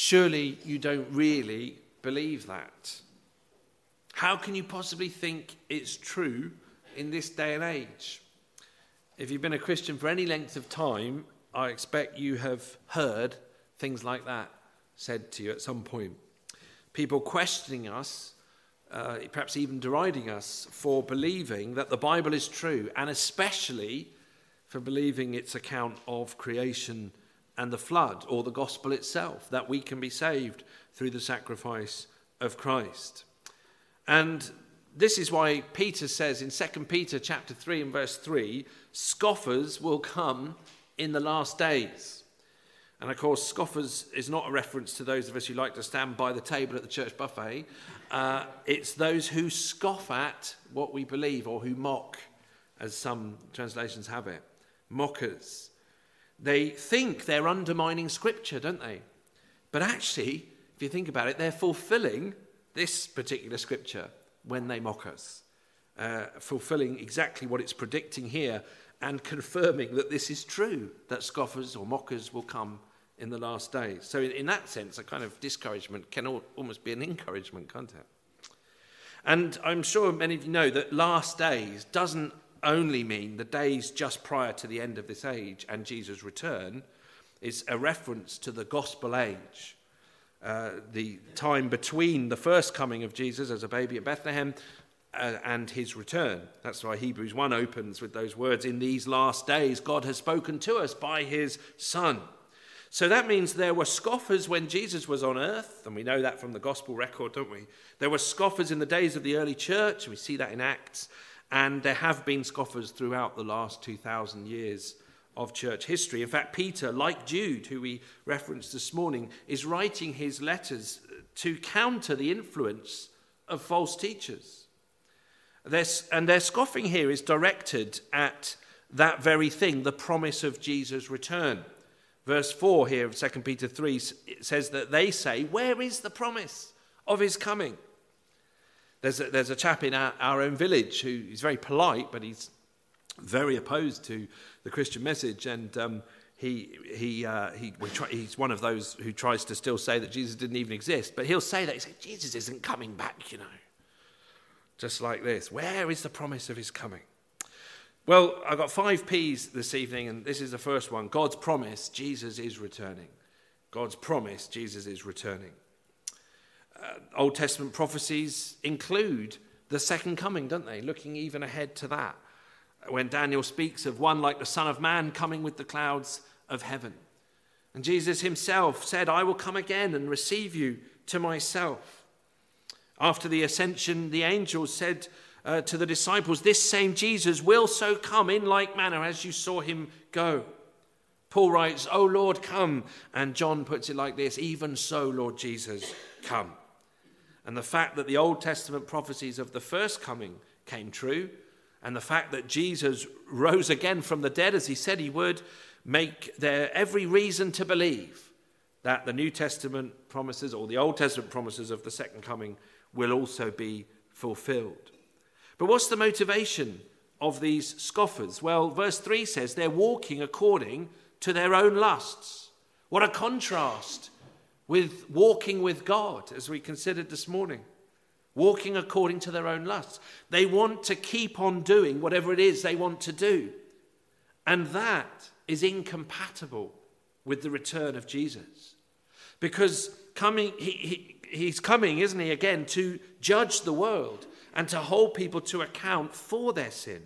surely you don't really believe that. How can you possibly think it's true in this day and age? If you've been a Christian for any length of time, I expect you have heard things like that said to you at some point. People questioning us, uh, perhaps even deriding us for believing that the Bible is true, and especially for believing its account of creation and the flood, or the gospel itself, that we can be saved through the sacrifice of Christ. And this is why Peter says in 2 Peter chapter 3 and verse 3, scoffers will come in the last days. And of course, scoffers is not a reference to those of us who like to stand by the table at the church buffet. Uh, it's those who scoff at what we believe or who mock, as some translations have it. Mockers. They think they're undermining scripture, don't they? But actually, if you think about it, they're fulfilling this particular scripture when they mock us, uh, fulfilling exactly what it's predicting here and confirming that this is true, that scoffers or mockers will come in the last days. So, in, in that sense, a kind of discouragement can al- almost be an encouragement, can't it? And I'm sure many of you know that last days doesn't only mean the days just prior to the end of this age and Jesus' return, is a reference to the gospel age uh, the time between the first coming of Jesus as a baby at Bethlehem uh, and his return. That's why Hebrews 1 opens with those words In these last days, God has spoken to us by his Son. So that means there were scoffers when Jesus was on earth, and we know that from the gospel record, don't we? There were scoffers in the days of the early church, and we see that in Acts, and there have been scoffers throughout the last 2,000 years of church history. In fact, Peter, like Jude, who we referenced this morning, is writing his letters to counter the influence of false teachers. and their scoffing here is directed at that very thing, the promise of Jesus' return. Verse 4 here of 2 Peter 3 says that they say, Where is the promise of his coming? There's a, there's a chap in our, our own village who is very polite, but he's very opposed to the Christian message, and um, he, he, uh, he, try, he's one of those who tries to still say that Jesus didn't even exist, but he'll say that. He says, Jesus isn't coming back, you know. Just like this. Where is the promise of his coming? Well, I've got five P's this evening, and this is the first one God's promise, Jesus is returning. God's promise, Jesus is returning. Uh, Old Testament prophecies include the second coming, don't they? Looking even ahead to that when Daniel speaks of one like the Son of Man coming with the clouds of heaven. And Jesus himself said, I will come again and receive you to myself. After the ascension, the angels said uh, to the disciples, This same Jesus will so come in like manner as you saw him go. Paul writes, O Lord, come. And John puts it like this Even so, Lord Jesus, come. And the fact that the Old Testament prophecies of the first coming came true and the fact that Jesus rose again from the dead as he said he would make there every reason to believe that the New Testament promises or the Old Testament promises of the second coming will also be fulfilled. But what's the motivation of these scoffers? Well, verse 3 says they're walking according to their own lusts. What a contrast with walking with God, as we considered this morning walking according to their own lusts. They want to keep on doing whatever it is they want to do. And that is incompatible with the return of Jesus. Because coming, he, he, he's coming, isn't he, again, to judge the world and to hold people to account for their sin.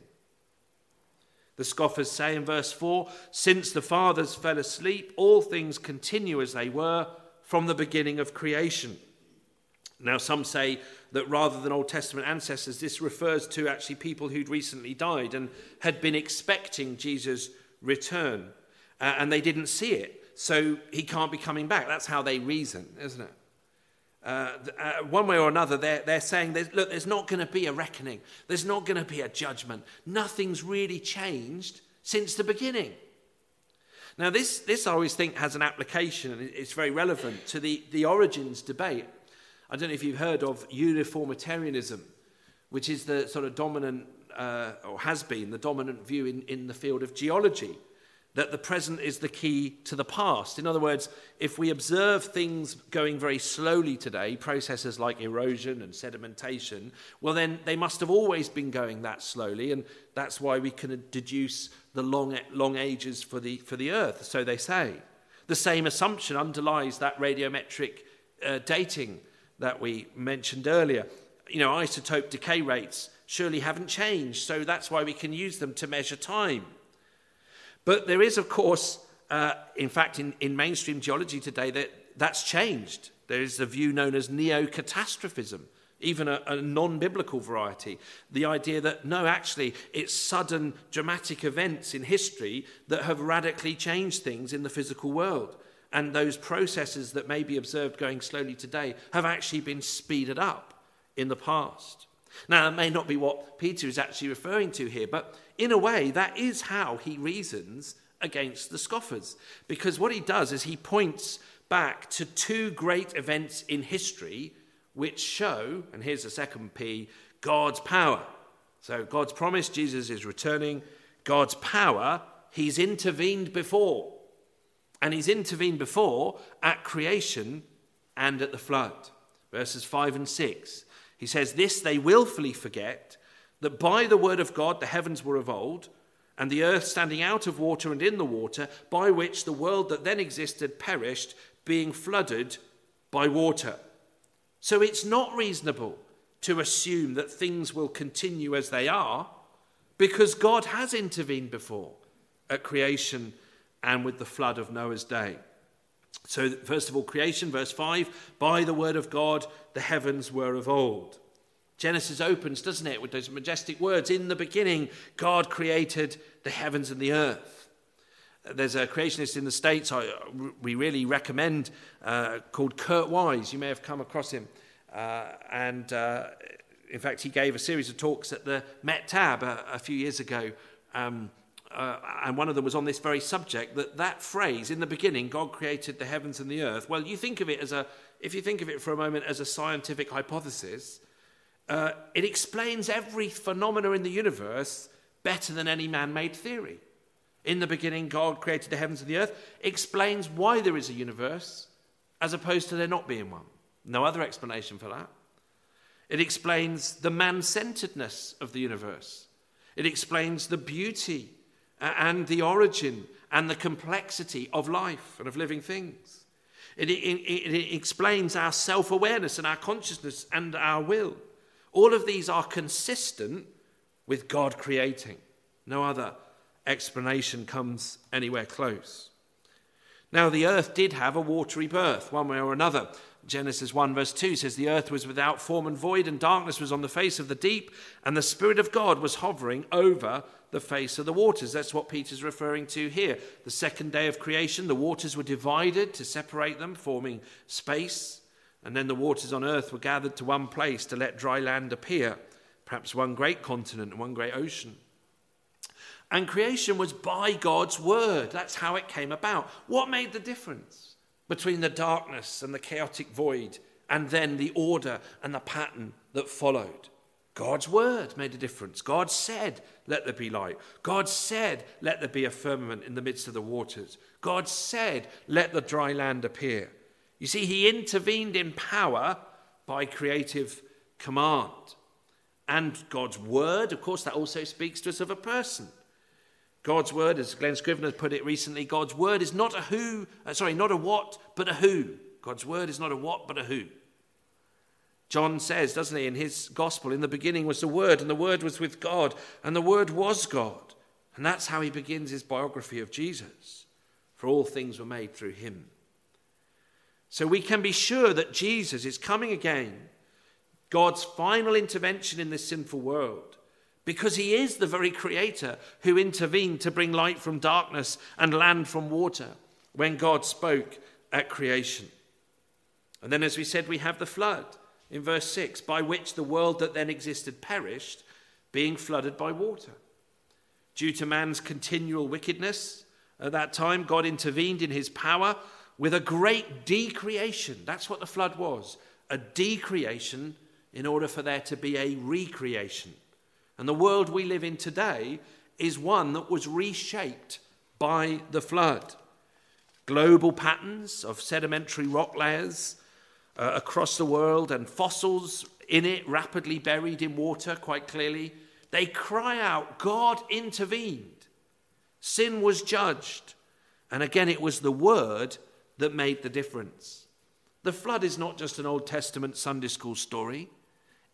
The scoffers say in verse 4 Since the fathers fell asleep, all things continue as they were from the beginning of creation. Now, some say that rather than Old Testament ancestors, this refers to actually people who'd recently died and had been expecting Jesus' return, uh, and they didn't see it. So he can't be coming back. That's how they reason, isn't it? Uh, uh, one way or another, they're, they're saying, there's, look, there's not going to be a reckoning. There's not going to be a judgment. Nothing's really changed since the beginning. Now, this, this I always think has an application, and it's very relevant to the, the origins debate I don't know if you've heard of uniformitarianism, which is the sort of dominant, uh, or has been the dominant view in, in the field of geology. that the present is the key to the past. In other words, if we observe things going very slowly today, processes like erosion and sedimentation, well, then they must have always been going that slowly, and that's why we can deduce the long, long ages for the, for the Earth, so they say. The same assumption underlies that radiometric uh, dating that we mentioned earlier. You know, isotope decay rates surely haven't changed, so that's why we can use them to measure time. But there is, of course, uh, in fact, in, in mainstream geology today, that that's changed. There is a view known as neo-catastrophism, even a, a non biblical variety. The idea that, no, actually, it's sudden dramatic events in history that have radically changed things in the physical world. And those processes that may be observed going slowly today have actually been speeded up in the past. Now, that may not be what Peter is actually referring to here, but in a way, that is how he reasons against the scoffers. Because what he does is he points back to two great events in history which show, and here's the second P, God's power. So, God's promise, Jesus is returning. God's power, he's intervened before. And he's intervened before at creation and at the flood. Verses 5 and 6. He says, This they willfully forget that by the word of God the heavens were of old, and the earth standing out of water and in the water, by which the world that then existed perished, being flooded by water. So it's not reasonable to assume that things will continue as they are, because God has intervened before at creation and with the flood of Noah's day. So, first of all, creation, verse 5 by the word of God, the heavens were of old. Genesis opens, doesn't it, with those majestic words In the beginning, God created the heavens and the earth. There's a creationist in the States I, we really recommend uh, called Kurt Wise. You may have come across him. Uh, and uh, in fact, he gave a series of talks at the Met Tab a, a few years ago. Um, uh, and one of them was on this very subject that that phrase in the beginning god created the heavens and the earth well you think of it as a if you think of it for a moment as a scientific hypothesis uh, it explains every phenomena in the universe better than any man made theory. In the beginning, God created the heavens and the earth, explains why there is a universe as opposed to there not being one. No other explanation for that. It explains the man centeredness of the universe, it explains the beauty and the origin and the complexity of life and of living things. It, it, it explains our self awareness and our consciousness and our will. All of these are consistent with God creating. No other explanation comes anywhere close. Now, the earth did have a watery birth, one way or another. Genesis 1, verse 2 says, The earth was without form and void, and darkness was on the face of the deep, and the Spirit of God was hovering over the face of the waters. That's what Peter's referring to here. The second day of creation, the waters were divided to separate them, forming space. And then the waters on earth were gathered to one place to let dry land appear, perhaps one great continent and one great ocean. And creation was by God's word. That's how it came about. What made the difference between the darkness and the chaotic void and then the order and the pattern that followed? God's word made a difference. God said, Let there be light. God said, Let there be a firmament in the midst of the waters. God said, Let the dry land appear. You see, he intervened in power by creative command. And God's word, of course, that also speaks to us of a person. God's word, as Glen Scrivener put it recently, God's word is not a who, uh, sorry, not a what, but a who. God's word is not a what, but a who. John says, doesn't he, in his gospel, in the beginning was the Word, and the Word was with God, and the Word was God. And that's how he begins his biography of Jesus. For all things were made through him. So we can be sure that Jesus is coming again, God's final intervention in this sinful world, because he is the very creator who intervened to bring light from darkness and land from water when God spoke at creation. And then, as we said, we have the flood in verse 6, by which the world that then existed perished, being flooded by water. Due to man's continual wickedness, at that time, God intervened in his power with a great decreation. That's what the flood was a decreation in order for there to be a recreation. And the world we live in today is one that was reshaped by the flood. Global patterns of sedimentary rock layers uh, across the world and fossils in it rapidly buried in water, quite clearly. They cry out, God intervened. Sin was judged. And again, it was the word that made the difference. The flood is not just an Old Testament Sunday school story,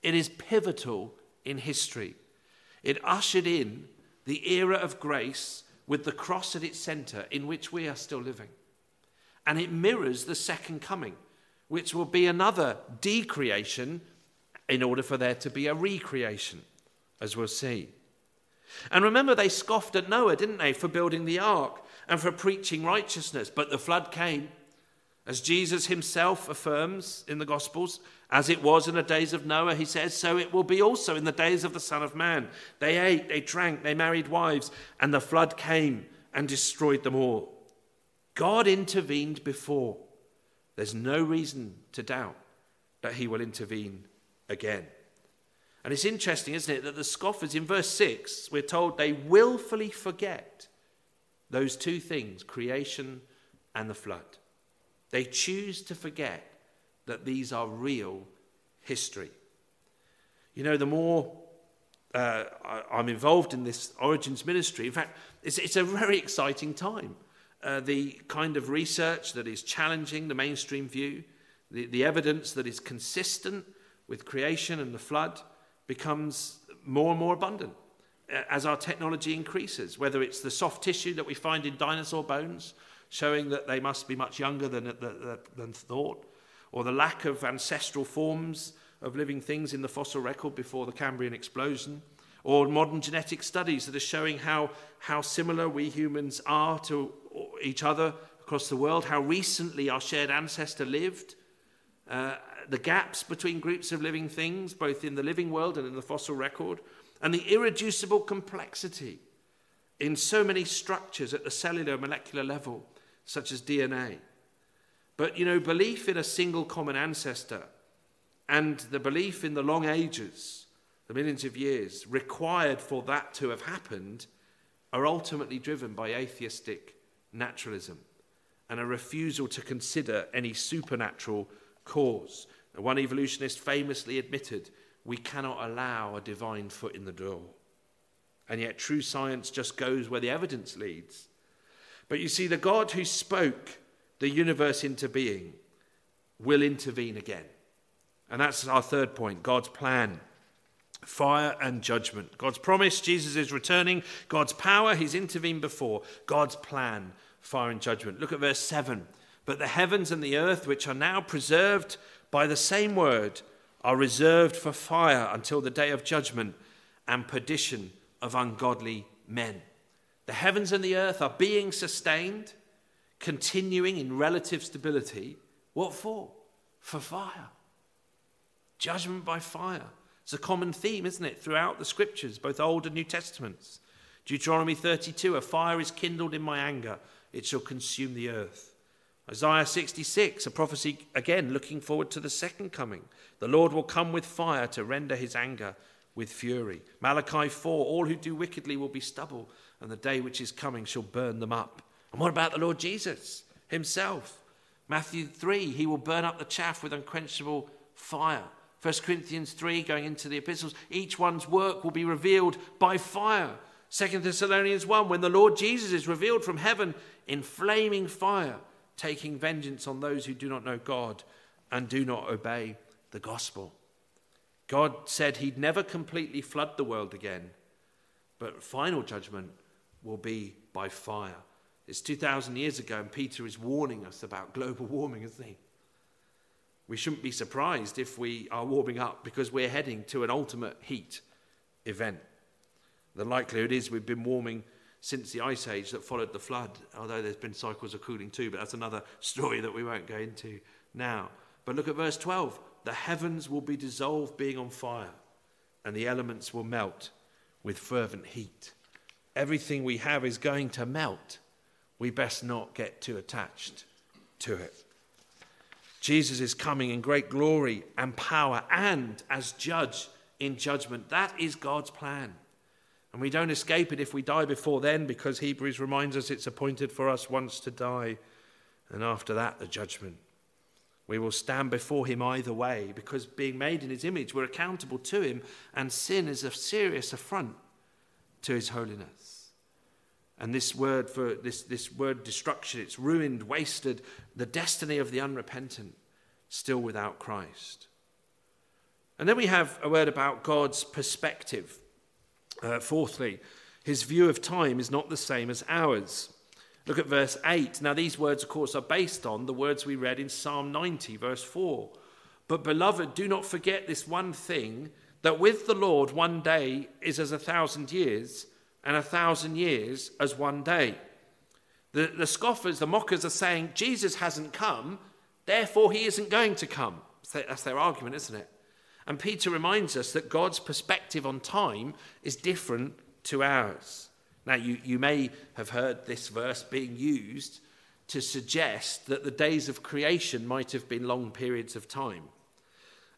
it is pivotal in history. It ushered in the era of grace with the cross at its center, in which we are still living. And it mirrors the second coming, which will be another decreation in order for there to be a recreation, as we'll see. And remember, they scoffed at Noah, didn't they, for building the ark and for preaching righteousness. But the flood came, as Jesus himself affirms in the Gospels, as it was in the days of Noah, he says, so it will be also in the days of the Son of Man. They ate, they drank, they married wives, and the flood came and destroyed them all. God intervened before. There's no reason to doubt that he will intervene again. And it's interesting, isn't it, that the scoffers in verse 6, we're told they willfully forget those two things creation and the flood. They choose to forget that these are real history. You know, the more uh, I'm involved in this Origins ministry, in fact, it's, it's a very exciting time. Uh, the kind of research that is challenging the mainstream view, the, the evidence that is consistent with creation and the flood becomes more and more abundant as our technology increases, whether it's the soft tissue that we find in dinosaur bones, showing that they must be much younger than, than thought, or the lack of ancestral forms of living things in the fossil record before the Cambrian explosion, or modern genetic studies that are showing how, how similar we humans are to each other across the world, how recently our shared ancestor lived, uh, the gaps between groups of living things, both in the living world and in the fossil record, and the irreducible complexity in so many structures at the cellular molecular level, such as DNA. But, you know, belief in a single common ancestor and the belief in the long ages, the millions of years required for that to have happened, are ultimately driven by atheistic naturalism and a refusal to consider any supernatural cause. One evolutionist famously admitted we cannot allow a divine foot in the door. And yet, true science just goes where the evidence leads. But you see, the God who spoke the universe into being will intervene again. And that's our third point God's plan fire and judgment. God's promise, Jesus is returning. God's power, he's intervened before. God's plan, fire and judgment. Look at verse 7. But the heavens and the earth, which are now preserved by the same word, are reserved for fire until the day of judgment and perdition of ungodly men. The heavens and the earth are being sustained, continuing in relative stability. What for? For fire. Judgment by fire. It's a common theme, isn't it, throughout the scriptures, both Old and New Testaments. Deuteronomy 32 A fire is kindled in my anger, it shall consume the earth. Isaiah 66, a prophecy again looking forward to the second coming. The Lord will come with fire to render his anger with fury. Malachi 4, all who do wickedly will be stubble, and the day which is coming shall burn them up. And what about the Lord Jesus himself? Matthew 3, he will burn up the chaff with unquenchable fire. 1 Corinthians 3, going into the epistles, each one's work will be revealed by fire. 2 Thessalonians 1, when the Lord Jesus is revealed from heaven in flaming fire taking vengeance on those who do not know God and do not obey the gospel. God said he'd never completely flood the world again, but final judgment will be by fire. It's 2,000 years ago, and Peter is warning us about global warming, isn't he? We shouldn't be surprised if we are warming up because we're heading to an ultimate heat event. The likelihood is we've been warming since the ice age that followed the flood, although there's been cycles of cooling too, but that's another story that we won't go into now. But look at verse 12 the heavens will be dissolved, being on fire, and the elements will melt with fervent heat. Everything we have is going to melt. We best not get too attached to it. Jesus is coming in great glory and power and as judge in judgment. That is God's plan. And we don't escape it if we die before then, because Hebrews reminds us it's appointed for us once to die, and after that, the judgment. We will stand before him either way, because being made in his image, we're accountable to him, and sin is a serious affront to his holiness. And this word for this, this word destruction, it's ruined, wasted the destiny of the unrepentant, still without Christ. And then we have a word about God's perspective. Uh, fourthly, his view of time is not the same as ours. Look at verse 8. Now, these words, of course, are based on the words we read in Psalm 90, verse 4. But, beloved, do not forget this one thing that with the Lord, one day is as a thousand years, and a thousand years as one day. The, the scoffers, the mockers are saying, Jesus hasn't come, therefore he isn't going to come. That's their argument, isn't it? And Peter reminds us that God's perspective on time is different to ours. Now, you, you may have heard this verse being used to suggest that the days of creation might have been long periods of time.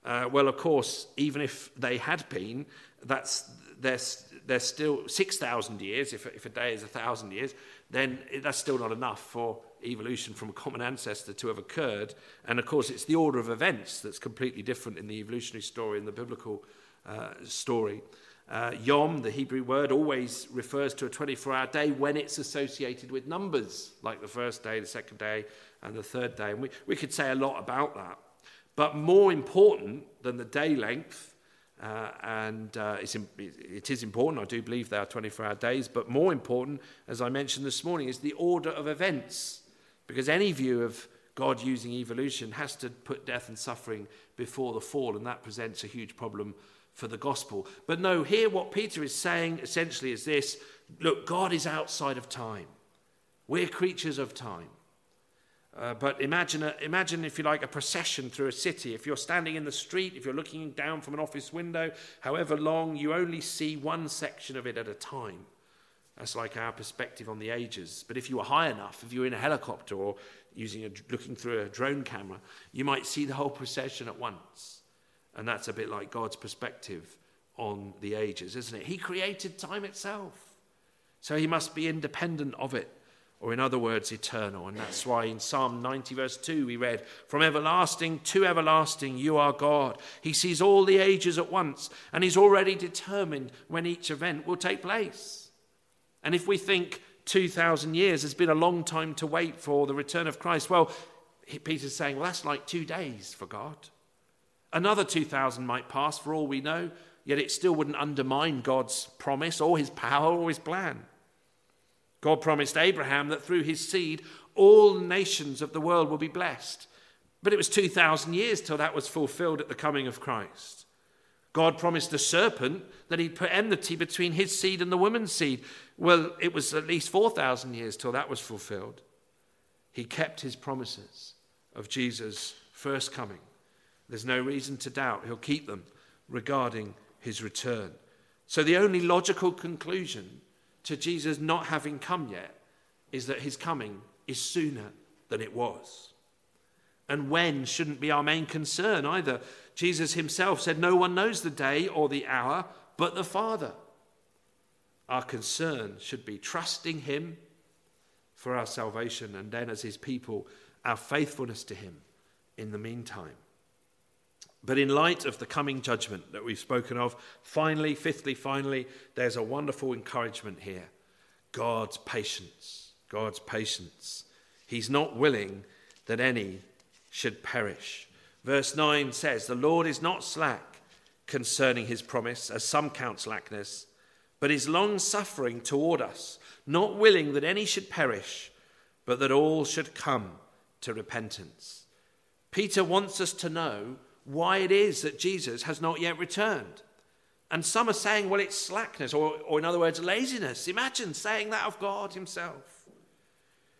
Uh, well, of course, even if they had been, that's, there's, there's still 6,000 years. If, if a day is 1,000 years, then that's still not enough for evolution from a common ancestor to have occurred. And of course, it's the order of events that's completely different in the evolutionary story and the biblical uh, story. Uh, Yom, the Hebrew word, always refers to a 24 hour day when it's associated with numbers, like the first day, the second day, and the third day. And we, we could say a lot about that. But more important than the day length, uh, and uh, it's, it is important, I do believe there are 24 hour days, but more important, as I mentioned this morning, is the order of events. Because any view of God using evolution has to put death and suffering before the fall, and that presents a huge problem for the gospel. But no, here what Peter is saying essentially is this look, God is outside of time. We're creatures of time. Uh, but imagine, a, imagine, if you like, a procession through a city. If you're standing in the street, if you're looking down from an office window, however long, you only see one section of it at a time. That's like our perspective on the ages. But if you were high enough, if you were in a helicopter or using a, looking through a drone camera, you might see the whole procession at once. And that's a bit like God's perspective on the ages, isn't it? He created time itself. So he must be independent of it, or in other words, eternal. And that's why in Psalm 90, verse 2, we read, From everlasting to everlasting, you are God. He sees all the ages at once, and he's already determined when each event will take place. And if we think 2,000 years has been a long time to wait for the return of Christ, well, Peter's saying, well, that's like two days for God. Another 2,000 might pass for all we know, yet it still wouldn't undermine God's promise or his power or his plan. God promised Abraham that through his seed, all nations of the world will be blessed. But it was 2,000 years till that was fulfilled at the coming of Christ. God promised the serpent that he'd put enmity between his seed and the woman's seed. Well, it was at least 4,000 years till that was fulfilled. He kept his promises of Jesus' first coming. There's no reason to doubt he'll keep them regarding his return. So, the only logical conclusion to Jesus not having come yet is that his coming is sooner than it was. And when shouldn't be our main concern either. Jesus himself said, No one knows the day or the hour but the Father. Our concern should be trusting him for our salvation and then, as his people, our faithfulness to him in the meantime. But in light of the coming judgment that we've spoken of, finally, fifthly, finally, there's a wonderful encouragement here God's patience. God's patience. He's not willing that any should perish. Verse 9 says, The Lord is not slack concerning his promise, as some count slackness, but is long suffering toward us, not willing that any should perish, but that all should come to repentance. Peter wants us to know why it is that Jesus has not yet returned. And some are saying, well, it's slackness, or, or in other words, laziness. Imagine saying that of God Himself.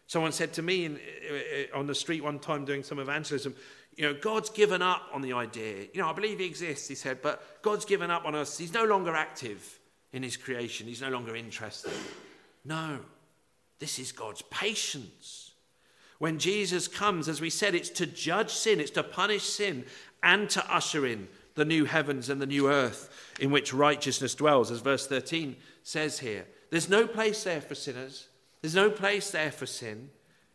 Someone said to me in, uh, on the street one time doing some evangelism, you know, God's given up on the idea. You know, I believe He exists, he said, but God's given up on us. He's no longer active in His creation, He's no longer interested. No, this is God's patience. When Jesus comes, as we said, it's to judge sin, it's to punish sin, and to usher in the new heavens and the new earth in which righteousness dwells, as verse 13 says here. There's no place there for sinners, there's no place there for sin.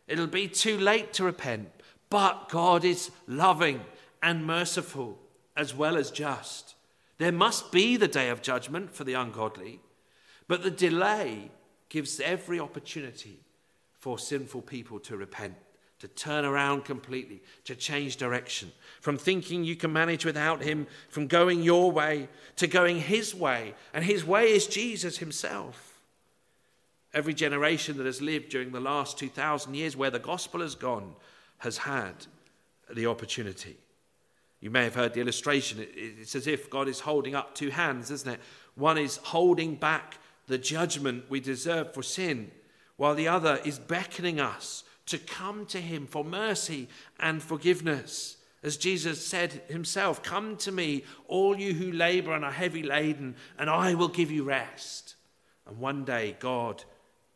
It'll be too late to repent, but God is loving and merciful as well as just. There must be the day of judgment for the ungodly, but the delay gives every opportunity for sinful people to repent to turn around completely, to change direction, from thinking you can manage without him, from going your way to going his way. And his way is Jesus himself. Every generation that has lived during the last 2,000 years where the gospel has gone has had the opportunity. You may have heard the illustration. It's as if God is holding up two hands, isn't it? One is holding back the judgment we deserve for sin, while the other is beckoning us to come to him for mercy and forgiveness. As Jesus said himself, Come to me, all you who labor and are heavy laden, and I will give you rest. And one day, God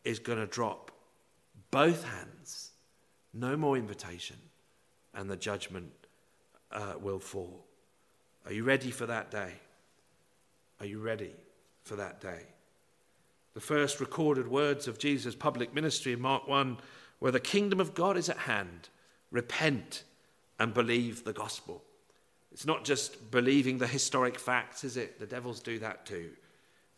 is going to drop both hands, no more invitation, and the judgment uh, will fall. Are you ready for that day? Are you ready for that day? The first recorded words of Jesus' public ministry in Mark 1 where the kingdom of God is at hand, repent and believe the gospel. It's not just believing the historic facts, is it? The devils do that too.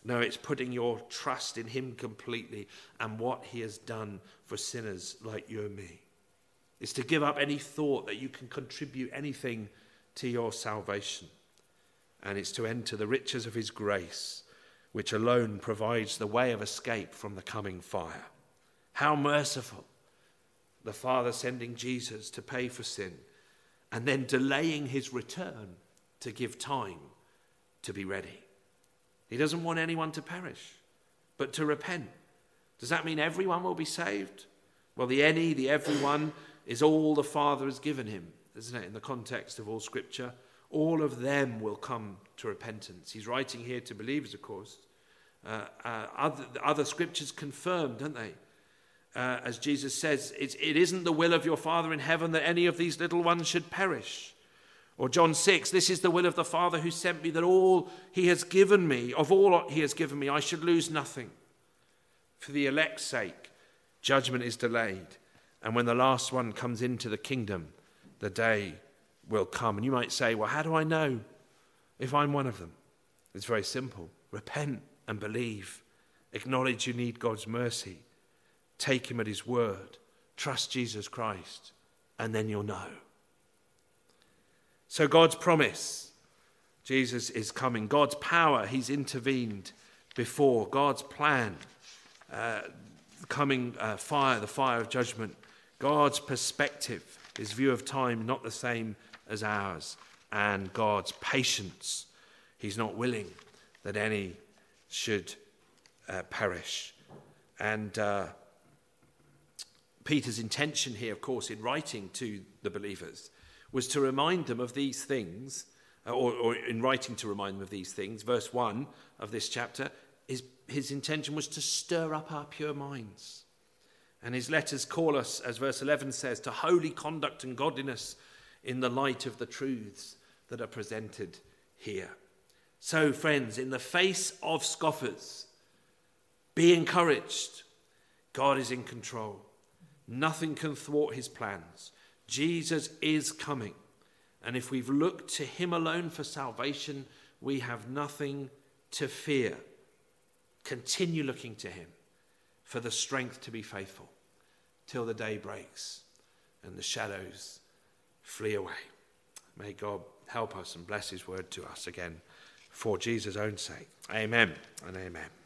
No, it's putting your trust in Him completely and what He has done for sinners like you and me. It's to give up any thought that you can contribute anything to your salvation. And it's to enter the riches of His grace, which alone provides the way of escape from the coming fire. How merciful the Father sending Jesus to pay for sin and then delaying his return to give time to be ready. He doesn't want anyone to perish, but to repent. Does that mean everyone will be saved? Well, the any, the everyone, is all the Father has given him, isn't it, in the context of all Scripture? All of them will come to repentance. He's writing here to believers, of course. Uh, uh, other, other scriptures confirm, don't they? Uh, as Jesus says, it, it isn't the will of your Father in heaven that any of these little ones should perish. Or John 6, this is the will of the Father who sent me, that all he has given me, of all he has given me, I should lose nothing. For the elect's sake, judgment is delayed. And when the last one comes into the kingdom, the day will come. And you might say, well, how do I know if I'm one of them? It's very simple repent and believe, acknowledge you need God's mercy Take him at his word. Trust Jesus Christ, and then you'll know. So, God's promise Jesus is coming. God's power, he's intervened before. God's plan, uh, coming uh, fire, the fire of judgment. God's perspective, his view of time, not the same as ours. And God's patience, he's not willing that any should uh, perish. And uh, Peter's intention here, of course, in writing to the believers, was to remind them of these things, uh, or, or, in writing to remind them of these things. Verse 1 of this chapter, his, his intention was to stir up our pure minds. And his letters call us, as verse 11 says, to holy conduct and godliness in the light of the truths that are presented here. So, friends, in the face of scoffers, be encouraged. God is in control. Nothing can thwart his plans. Jesus is coming. And if we've looked to him alone for salvation, we have nothing to fear. Continue looking to him for the strength to be faithful till the day breaks and the shadows flee away. May God help us and bless his word to us again for Jesus' own sake. Amen and amen.